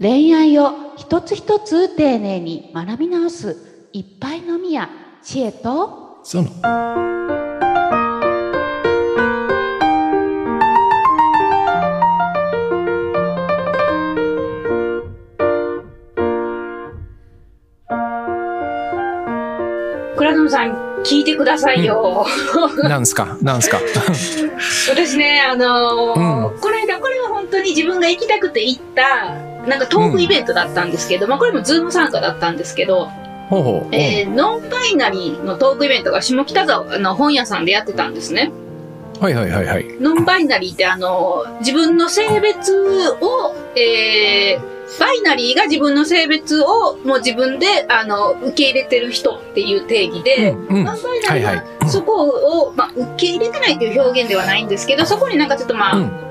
恋愛を一つ一つ丁寧に学び直すいっぱいのみや知恵と。その。倉野さん、聞いてくださいよ。なんすか？なんすか？私ね、あのーうこの間、これは本当に自分が行きたくて行った、なんかトークイベントだったんですけど、まあこれも Zoom参加だったんですけど、ほうほう。えーノンバイナリーのトークイベントが下北沢の本屋さんでやってたんですね。はいはいはいはい。ノンバイナリーってあの、自分の性別を、えーバイナリーが自分の性別をもう自分であの受け入れてる人っていう定義で、うんうんノンバイナリーはそこを、まあ、受け入れてないという表現ではないんですけど、そこになんかちょっとまあ、うん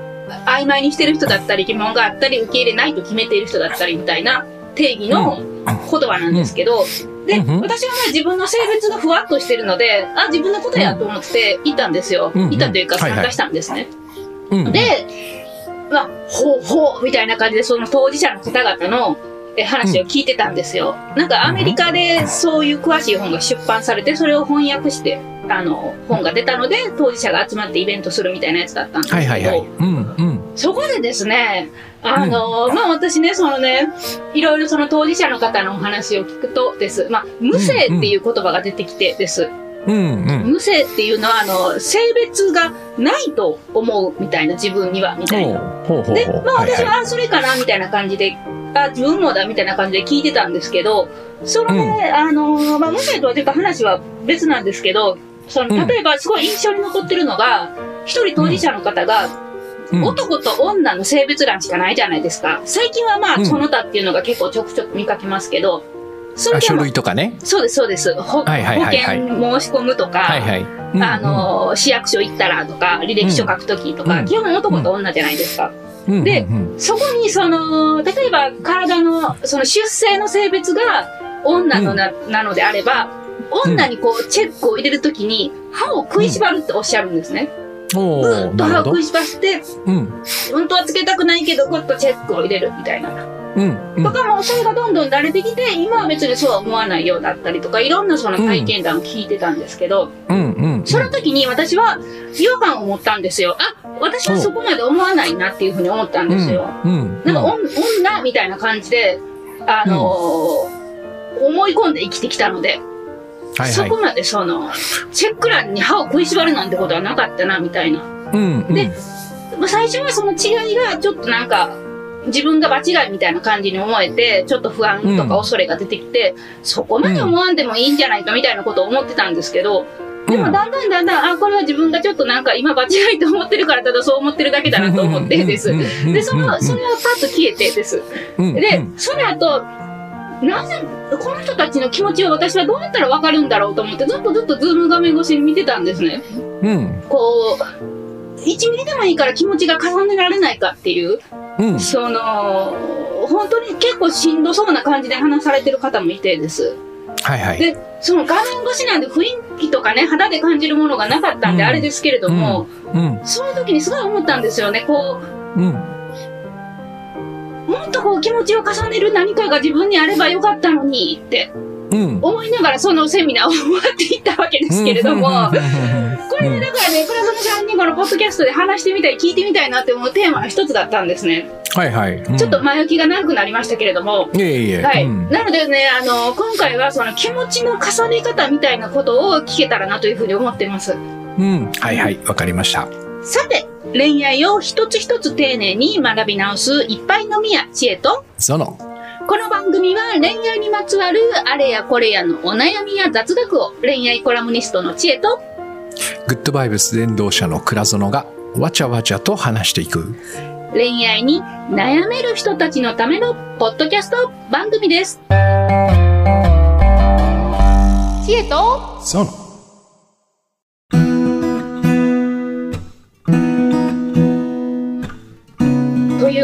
曖昧にしてる人だったり、疑問があったり、受け入れないと決めている人だったりみたいな定義の言葉なんですけど、で、私はまあ自分の性別がふわっとしてるので、あ、自分のことやと思っていたんですよ。いたというか参加したんですね。うん、で、まあ、ほうほうみたいな感じで、その当事者の方々のえ話を聞いてたんですよ。なんかアメリカでそういう詳しい本が出版されて、それを翻訳して、あの、本が出たので、当事者が集まってイベントするみたいなやつだったんですけど、はいはいはい。うんうん。そこでですね、あの、まあ私ね、そのね、いろいろその当事者の方のお話を聞くとです、まあ、無性っていう言葉が出てきてです。うんうん。無性っていうのは、あの、性別がないと思うみたいな、自分には、みたいな。ほうほうほうで。まあ私はいはは、あそれかな、みたいな感じで、あ、自分もだ、みたいな感じで聞いてたんですけど、そのね、あの、まあ無性とはちょっと話は別なんですけど、その、うん。例えばすごい印象に残ってるのが、一人当事者の方が、うん。男と女の性別欄しかないじゃないですか。最近はまあ、うん。その他っていうのが結構ちょくちょく見かけますけど、それあ書類とかね。そうです、そうです。保険申し込むとか、あ、の、市役所行ったらとか、履歴書書くときとか、うん。基本男と女じゃないですか。うん。でそこに、その、例えば体の、その出生の性別が女のな,、なのであれば、女にこう、チェックを入れるときに、歯を食いしばるっておっしゃるんですね。おずーなるほどっと歯を食い。しばして、うん。本当はつけたくないけど、こっとチェックを入れるみたいな。うん。うんとかも、それがどんどん慣れてきて、今は別にそうは思わないようだったりとか、いろんなその体験談を聞いてたんですけど、うんうん。その時に私は違和感を持ったんですよ。あ、私はそこまで思わないなっていうふうに思ったんですよ。うん。うん。なんか、女みたいな感じで、あのー思い込んで生きてきたので、はいはいそこ。までその、チェック欄に歯を食いしばるなんてことはなかったな、みたいな。うんうん。でまあ最初はその違いがちょっとなんか、自分が場違いみたいな感じに思えて、ちょっと不安とか恐れが出てきて、そこまで思わんでもいいんじゃないかみたいなことを思ってたんですけど、でもだんだんだんだん、あ、これは自分がちょっとなんか今場違いと思ってるから、ただそう思ってるだけだなと思ってです。で、その、それはパッと消えてです。うんで、その後、なぜ、この人たちの気持ちを私はどうやったらわかるんだろうと思って、ずっとずっとズーム画面越しに見てたんですね。うん。こう、1ミリでもいいから気持ちが重ねられないかっていう、うん。その、本当に結構しんどそうな感じで話されてる方もいてです。はいはい。で、その画面越しなんで雰囲気とかね、肌で感じるものがなかったんでうんあれですけれども、うん。そういう時にすごい思ったんですよね。こう、うん。もっとこう気持ちを重ねる何かが自分にあればよかったのにってうん。思いながらそのセミナーを終わっていったわけですけれども、これでだからね、倉園さんにこのポッドキャストで話してみたい、聞いてみたいなって思うテーマの一つだったんですね。はいはい。うんちょっと前置きが長くなりましたけれども、いえいえ。はい。うんなのでね、あの、今回はその気持ちの重ね方みたいなことを聞けたらなというふうに思っています。うん。はいはい。わかりました。さて、恋愛を一つ一つ丁寧に学び直すいっぱいのみや知恵と、その。この番組は恋愛にまつわるあれやこれやのお悩みや雑学を恋愛コラムニストの知恵とグッドバイブス伝道者の倉園がわちゃわちゃと話していく。恋愛に悩める人たちのためのポッドキャスト番組です。知恵とその。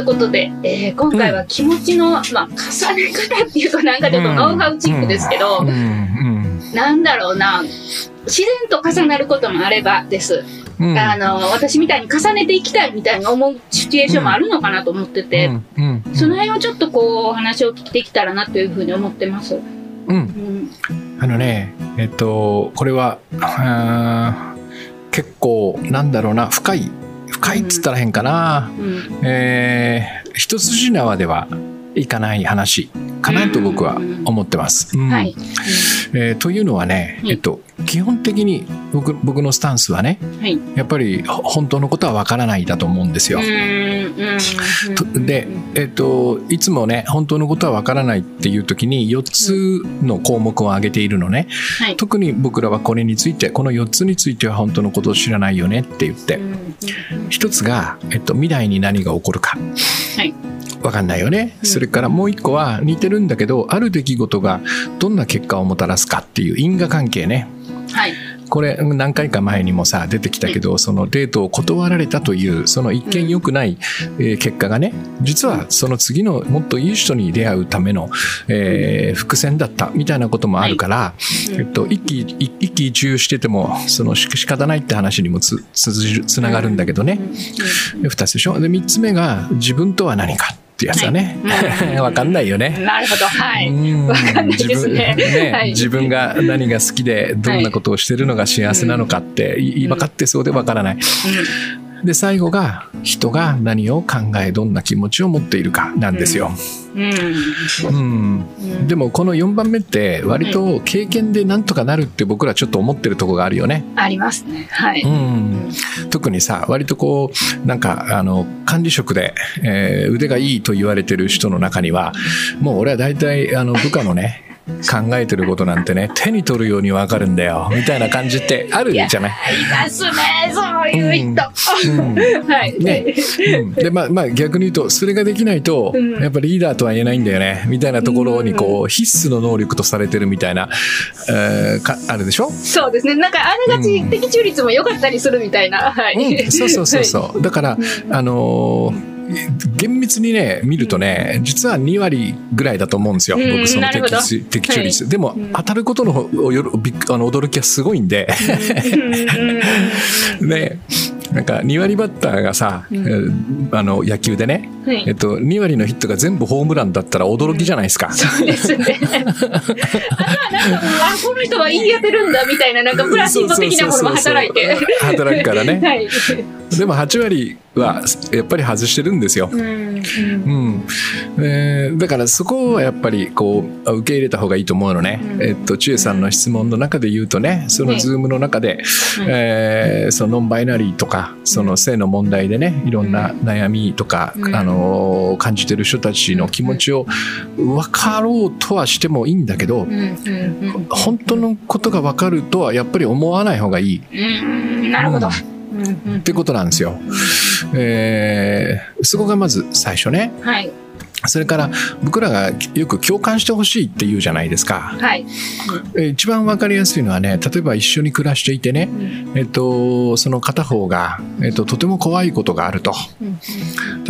いうことで、えー今回は気持ちの、まあ、重ね方っていうとなんかちょっとノウハウチックですけど、うん。うん。なんだろうな、自然と重なることもあればです。うん。あの、私みたいに重ねていきたいみたいに思うシチュエーションもあるのかなと思ってて、うん。うん。その辺をちょっとこう、お話を聞いてきたらなというふうに思ってます。うん。うん。あのねえっとこれはあー結構なんだろうな深い深いっつったら変かな、うん。えー一筋縄ではいかない話かなと僕は思ってます。うんはい。えーというのはね、うんえっと、基本的に僕僕のスタンスはねはい。やっぱりほ本当のことはわからないだと思うんですよ。で、えっと、いつもね本当のことはわからないっていう時に4つの項目を挙げているのねはい。特に僕らはこれについてこの4つについては本当のことを知らないよねって言って一つが、えっと、未来に何が起こるか。はいわかんないよね。うんそれからもう一個は似てるんだけど、ある出来事がどんな結果をもたらすかっていう因果関係ね。はい。これうん何回か前にもさ出てきたけど、そのデートを断られたというその一見良くない、えー結果がね実はその次のもっといい人に出会うための、えー伏線だったみたいなこともあるから、えっと、一喜一一喜一憂しててもそのし仕方ないって話にもつつづつながるんだけどね、で2つでしょ？で3つ目が自分とは何かってやつだね、はいわかんないよね。なるほど。はい。うんわかんないですね自分はい自分が何が好きでどんなことをしてるのが幸せなのかって、い分かってそうで分からない。で最後が人が何を考えどんな気持ちを持っているかなんですよ。うん。うんうん。でもこの4番目って割と経験でなんとかなるって僕らちょっと思ってるとこがあるよね。ありますね。はい。うん、特にさ割とこうなんかあの管理職で、えー腕がいいと言われてる人の中にはもう俺は大体あの部下のね考えてることなんてね手に取るように分かるんだよみたいな感じってあるじゃない？いますね、そういう人。うんはい。ねうんでまあまあ逆に言うとそれができないとうんやっぱりリーダーとは言えないんだよねみたいなところにこう必須の能力とされてるみたいな、えーかあるでしょ？そうですね。なんかあれがちうん的中率も良かったりするみたいな。はい。うん、そうそうそうそう。だから、あのー厳密にね見るとね実は2割ぐらいだと思うんですよ、うん僕その的中的中率、でも、うん。当たることのおよあの驚きはすごいんで、うん。ねなんか2割バッターがさ、うんえーあの野球でね、はいえっと、2割のヒットが全部ホームランだったら驚きじゃないですか。そうですね。なんかもう、あ、この人は言い当てるんだみたいな、なんかプラシーボ的なものも働いて。働くからね はい。でも8割はやっぱり外してるんですよ。うん。うん。えーだからそこはやっぱりこう受け入れた方がいいと思うのね、うん。えっと千恵さんの質問の中で言うとねそのね Zoomの中で、うんえーそのノンバイナリーとかその性の問題でねいろんな悩みとか、うん。あのー感じてる人たちの気持ちを分かろうとはしてもいいんだけど、うん。うん。本当のことが分かるとはやっぱり思わない方がいい。うん。なるほど。ってことなんですよ。えーそこがまず最初ね。はい。それから僕らがよく共感してほしいって言うじゃないですか。はい。えー一番わかりやすいのはね、例えば一緒に暮らしていてね、えっと、その片方が、えっと、とても怖いことがあると。うん。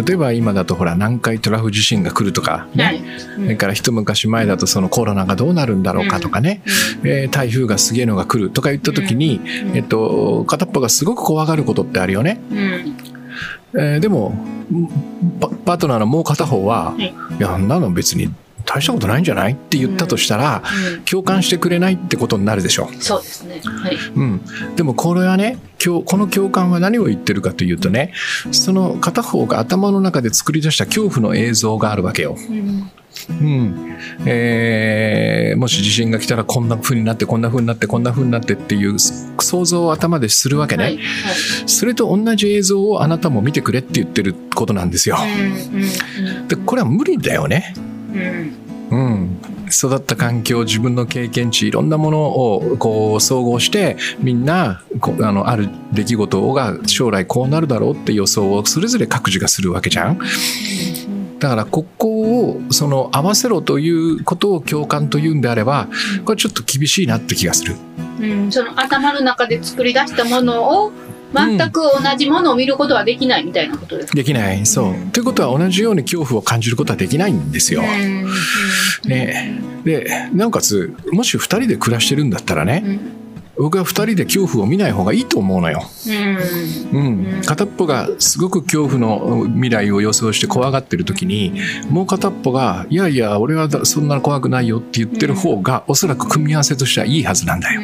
例えば今だとほら南海トラフ地震が来るとかね。はい。それから一昔前だとそのコロナがどうなるんだろうかとかね、えー台風がすげえのが来るとか言った時に、えっと、片っぽがすごく怖がることってあるよね。うん。えーでもパパートナーのもう片方は、はいい、やあんなの別に大したことないんじゃない？って言ったとしたら、共感してくれないってことになるでしょそうですね。はい。う、うん、でもこれはねこの共感は何を言ってるかというとねその片方が頭の中で作り出した恐怖の映像があるわけよ。うん。うんえーもし地震が来たらこんな風になってこんな風になってこんな風になってっていう想像を頭でするわけね、はい。それと同じ映像をあなたも見てくれって言ってることなんですよ。でこれは無理だよね。うん。うん、育った環境自分の経験値いろんなものをこう総合してみんなこあのある出来事が将来こうなるだろうって予想をそれぞれ各自がするわけじゃん。だからここをその合わせろということを共感というんであればこれちょっと厳しいなって気がする。うん、その頭の中で作り出したものを全く同じものを見ることはできないみたいなことですか、できないそう。ということは同じように恐怖を感じることはできないんですよ。うんね、でなおかつもし2人で暮らしてるんだったらね、うん僕は2人で恐怖を見ない方がいいと思うのよ。うん。うん、片っぽがすごく恐怖の未来を予想して怖がってる時にもう片っぽが「いやいや俺はだそんな怖くないよ」って言ってる方がおそらく組み合わせとしてはいいはずなんだよ。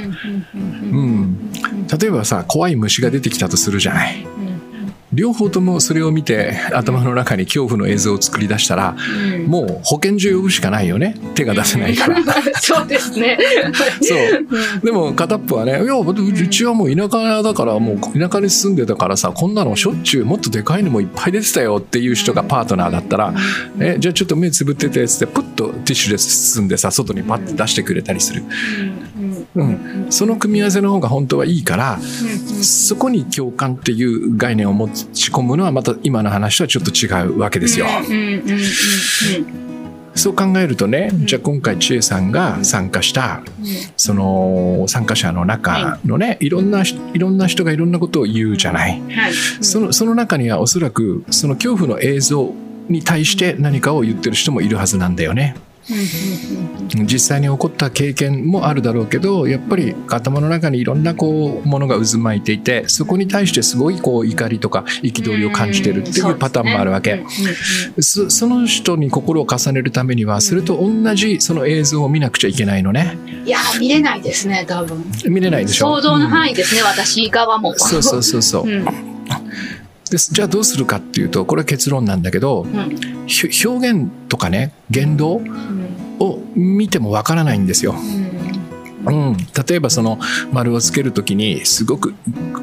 うん、例えばさ怖い虫が出てきたとするじゃない。両方ともそれを見て頭の中に恐怖の映像を作り出したらもう保健所呼ぶしかないよね手が出せないから。そうですね。そう。でも片っぽはね、いや、うちはもう田舎だから、もう田舎に住んでたからさ、こんなのしょっちゅうもっとでかいのもいっぱい出てたよっていう人がパートナーだったら、え、じゃあちょっと目つぶってて、つって、プッとティッシュで包んでさ、外にパッて出してくれたりする。うん。その組み合わせの方が本当はいいから、そこに共感っていう概念を持ち込むのはまた今の話とはちょっと違うわけですよ。うんうんうんうんそう考えるとね、じゃあ今回千恵さんが参加した、その参加者の中のね、い。ろんな人いろんな人がいろんなことを言うじゃない。そのその中にはおそらくその恐怖の映像に対して何かを言ってる人もいるはずなんだよね。実際に起こった経験もあるだろうけどやっぱり頭の中にいろんなこうものが渦巻いていてそこに対してすごいこう怒りとか憤りを感じてるっていうパターンもあるわけ。そその人に心を重ねるためにはそれと同じその映像を見なくちゃいけないのね。いや見れないですね多分。見れないでしょ？想像の囲、範囲ですね、私側も。そうそうそうそう、うんです。じゃあどうするかっていうとこれは結論なんだけどうんひ表現とかね言動を見てもわからないんですよ。うん、例えばその丸をつける時にすごく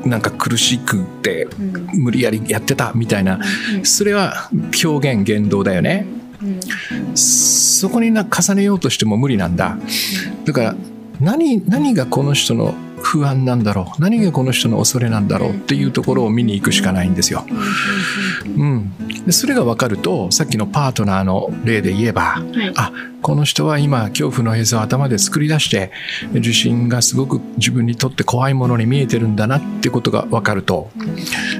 なんか苦しくて無理やりやってたみたいなそれは表現言動だよね。そこにな重ねようとしても無理なんだ。だから何何がこの人の不安なんだろう。何がこの人の恐れなんだろう。っていうところを見に行くしかないんですよ。うん、でそれが分かるとさっきのパートナーの例で言えばはい。あこの人は今恐怖の映像を頭で作り出して受信がすごく自分にとって怖いものに見えてるんだなってことが分かると。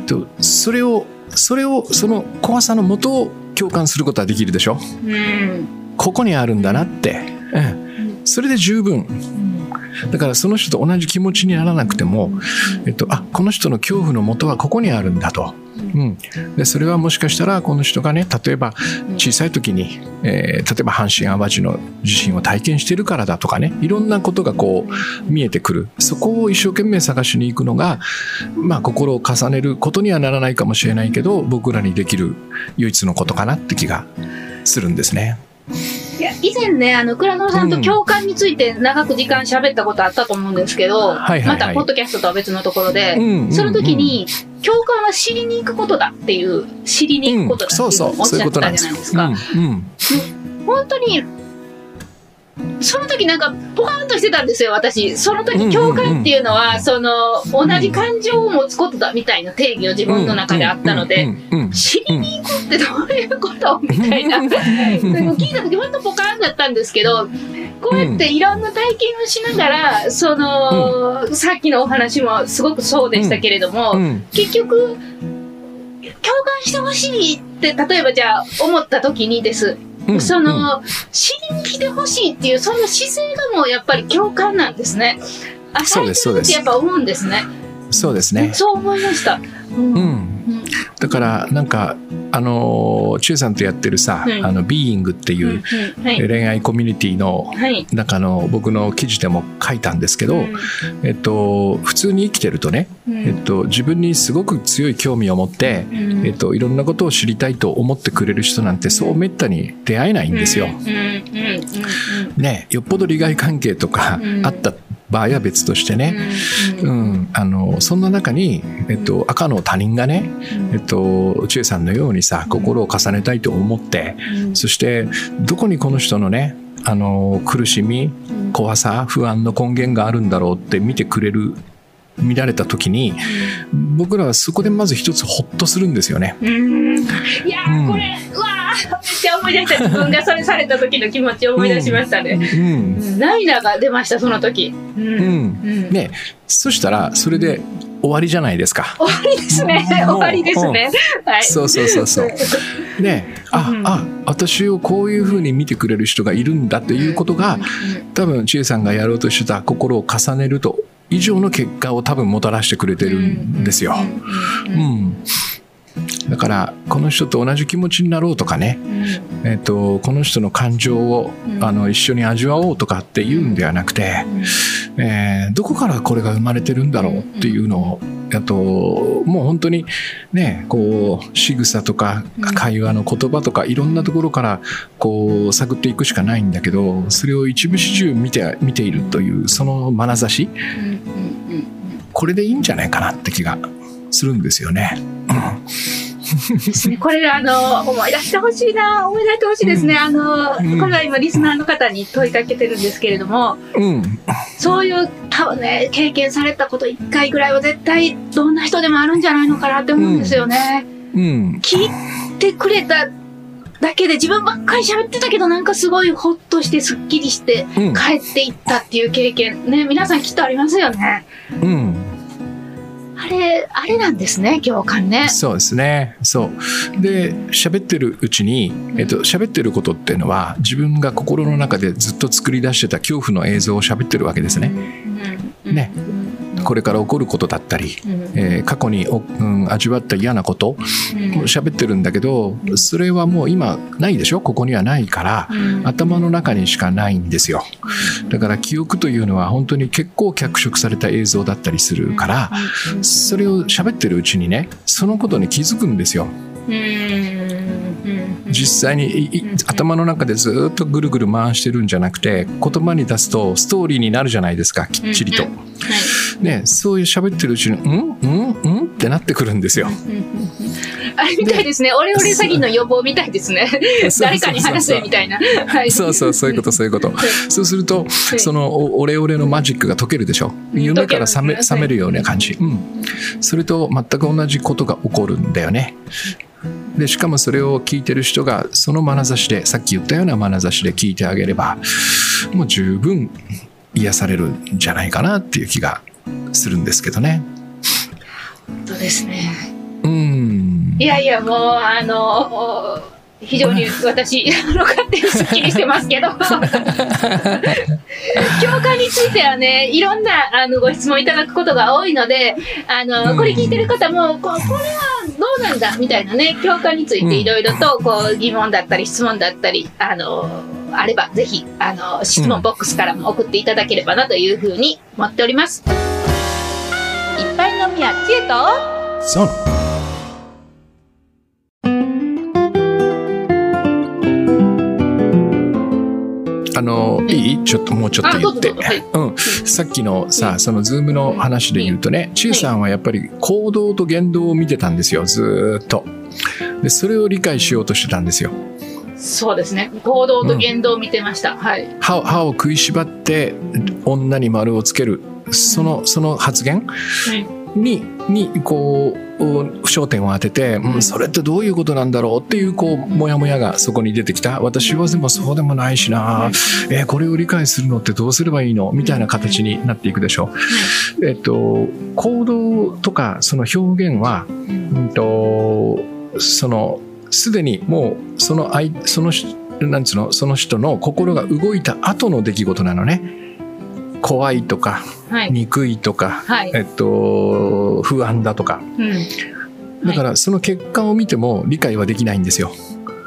とそれをそれをその怖さのもとを共感することはできるでしょ？うん。ここにあるんだなって、うん、それで十分だからその人と同じ気持ちにならなくても、えっと、あこの人の恐怖のもとはここにあるんだと。うん、でそれはもしかしたらこの人がね例えば小さい時に、えー例えば阪神・淡路の地震を体験してるからだとかねいろんなことがこう見えてくるそこを一生懸命探しに行くのが、まあ、心を重ねることにはならないかもしれないけど僕らにできる唯一のことかなって気がするんですね。いや以前ねあの倉野さんと共感について長く時間喋ったことあったと思うんですけど、はいはいはい。またポッドキャストとは別のところで、うんうんうん。その時に共感は知りに行くことだっていう知りに行くことだっていうおっしゃったじ。ゃないですか。うんうん。本当にその時なんかポカーンとしてたんですよ私。その時共感っていうのは、その同じ感情を持つことだみたいな定義を自分の中であったので、うんうんうん知りに行くってどういうことみたいな。聞いた時本当ポカーンだったんですけどこうやっていろんな体験をしながらその、さっきのお話もすごくそうでしたけれども、うん。結局共感してほしいって例えばじゃあ思った時にですうんその、知りに来てほしいっていう、その姿勢がもうやっぱり共感なんですね。あ、そうですされてるってやっぱ思うんですね。そうですね。そう思いました。うん。ううんん、だからなんかあのチュウさんとやってるさ、はい。あのビーイングってい。う。恋愛コミュニティのはい。中の僕の記事でも書いたんですけど、えっと、普通に生きてるとね、うん。えっと、自分にすごく強い興味を持って、うん。えっと、いろんなことを知りたいと思ってくれる人なんてそうめったに出会えないんですよ。ね、よっぽど利害関係とかうん。あった場合は別としてね、うん、あのそんな中に、えっと、赤の他人がね、えっと、千恵さんのようにさ心を重ねたいと思ってそしてどこにこの人のねあの苦しみ怖さ不安の根源があるんだろうって見てくれる見られた時に僕らはそこでまず一つホッとするんですよね。うん。いやうん。ーこれうわーめっちゃ思い出した自分がそれされた時の気持ちを思い出しましたね。うんうん涙が出ましたその時。ううんうんね、そしたらそれで終わりじゃないですか。終わりですね。終わりですね。はい。そうそうそうそう。ねあ、うんあ私をこういうふうに見てくれる人がいるんだっていうことが多分千恵さんがやろうとしてた心を重ねると以上の結果を多分もたらしてくれてるんですよ。ううんん。だから、この人と同じ気持ちになろうとかね、えっと、この人の感情をうん。あの一緒に味わおうとかっていうんではなくて、えーどこからこれが生まれてるんだろうっていうのを、あともう本当にねこう仕草とかうん。会話の言葉とかいろんなところからこう探っていくしかないんだけどそれを一部始終見て見ているというその眼差し。うん。うん。これでいいんじゃないかなって気がするんですよね。ですね。これあの思い出してほしいな思い出してほしいですね。あの、うんこれは今リスナーの方に問いかけてるんですけれども、うん、そういう多分ね経験されたこと一回ぐらいは絶対どんな人でもあるんじゃないのかなって思うんですよね。うん、聞いてくれただけで自分ばっかり喋ってたけどなんかすごいホッとしてすっきりしてうん、帰っていったっていう経験ね皆さんきっとありますよね。うん。あれあれなんですね共感ね。そうですね。そう。で、喋ってるうちに、えっと、喋ってることっていうのは、自分が心の中でずっと作り出してた恐怖の映像を喋ってるわけですね。うんねこれから起こることだったり、うん。えー過去にお、うん、味わった嫌なことうん。喋ってるんだけど、それはもう今ないでしょ？ここにはないから、うん。頭の中にしかないんですよ。だから記憶というのは本当に結構脚色された映像だったりするから、それを喋ってるうちにね、そのことに気づくんですよ。実際に頭の中でずっとぐるぐる回してるんじゃなくて言葉に出すとストーリーになるじゃないですかきっちりとうん。はいね、そういう喋ってるうちに「うんうんうん?」ってなってくるんですよ。あれみたいですね。オレオレ詐欺の予防みたいですね。誰かに話せみたいな。はい。そうそうそういうことそういうこと。そうするといそのおオレオレのマジックが解けるでしょうん夢から覚め覚めるような感じ、うん、それと全く同じことが起こるんだよね。でしかもそれを聞いてる人がその眼差しでさっき言ったような眼差しで聞いてあげればもう十分癒されるんじゃないかなっていう気がするんですけどね。本当ですね。うんいやいや、もう、あの、非常に私、あの、勝手にスッキリしてますけど、共感についてはね、いろんなあのご質問いただくことが多いので、あの、うん。これ聞いてる方も、ここれはどうなんだみたいなね、共感についていろいろとこう疑問だったり質問だったり、あの、あれば、ぜひ、あの、質問ボックスからも送っていただければなというふうに思っております。いっぱいのみやちえと、そうあのいい？ちょっともうちょっと言って。はい。うん、さっきのさ、そのズームの話で言うとね、ちえさんはやっぱり行動と言動を見てたんですよ、ずーっと。で、それを理解しようとしてたんですよ。そうですね。行動と言動を見てました。はい。歯を歯を食いしばって女に丸をつける、その、その発言？に、に、こう、焦点を当てて、うん、それってどういうことなんだろうっていう、こう、もやもやがそこに出てきた。私はでもそうでもないしな。えーこれを理解するのってどうすればいいの？みたいな形になっていくでしょう。えっと、行動とかその表現は、うんと、その、すでにもう、その相、その人、なんつうの、その人の心が動いた後の出来事なのね。怖いとか、はい。憎いとか、はい。えっと、不安だとか。うん。だから、その結果を見ても理解はできないんですよ。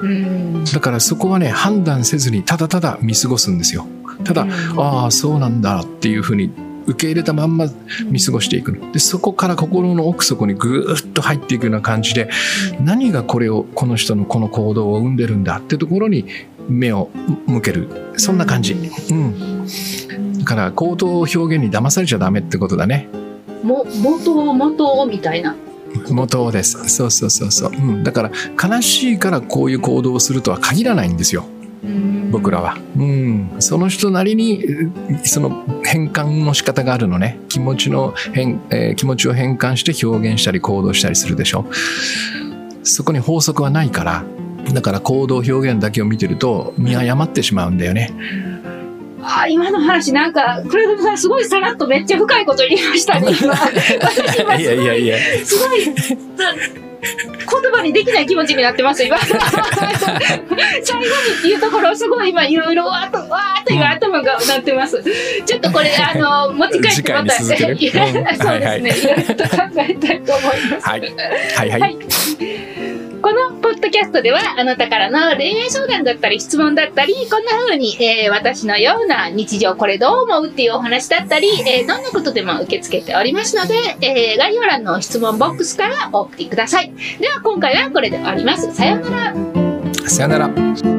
うん。だからそこはね、判断せずにただただ見過ごすんですよ。ただ、うんああ、そうなんだっていうふうに受け入れたまんま見過ごしていくのでそこから心の奥底にぐーっと入っていくような感じで何がこれをこの人のこの行動を生んでるんだってところに目を向けるそんな感じ、うん、だから行動表現に騙されちゃダメってことだねも、元、元みたいな。元です。そうそうそうそう、うん、だから悲しいからこういう行動をするとは限らないんですよ。僕らは、うん、その人なりにうその変換の仕方があるのね。気持ちの変、えー気持ちを変換して表現したり行動したりするでしょ。そこに法則はないから。だから行動表現だけを見てると見誤ってしまうんだよねあ今の話なんか、クレドさんすごいさらっとめっちゃ深いこと言いましたね、今。私今いやいやいやすごい、言葉にできない気持ちになってます、今。最後にっていうところ、すごい今、いろいろわーっと、わーっと今、頭がなってます。ちょっとこれ、あの、持ち帰ってまた、そうですね、いろいろと考えたいと思います。はい。はいはい。はいこのポッドキャストではあなたからの恋愛相談だったり質問だったりこんな風に、えー私のような日常これどう思うっていうお話だったり、えーどんなことでも受け付けておりますので、えー概要欄の質問ボックスからお送りください。では今回はこれで終わります。さようなら。さようなら。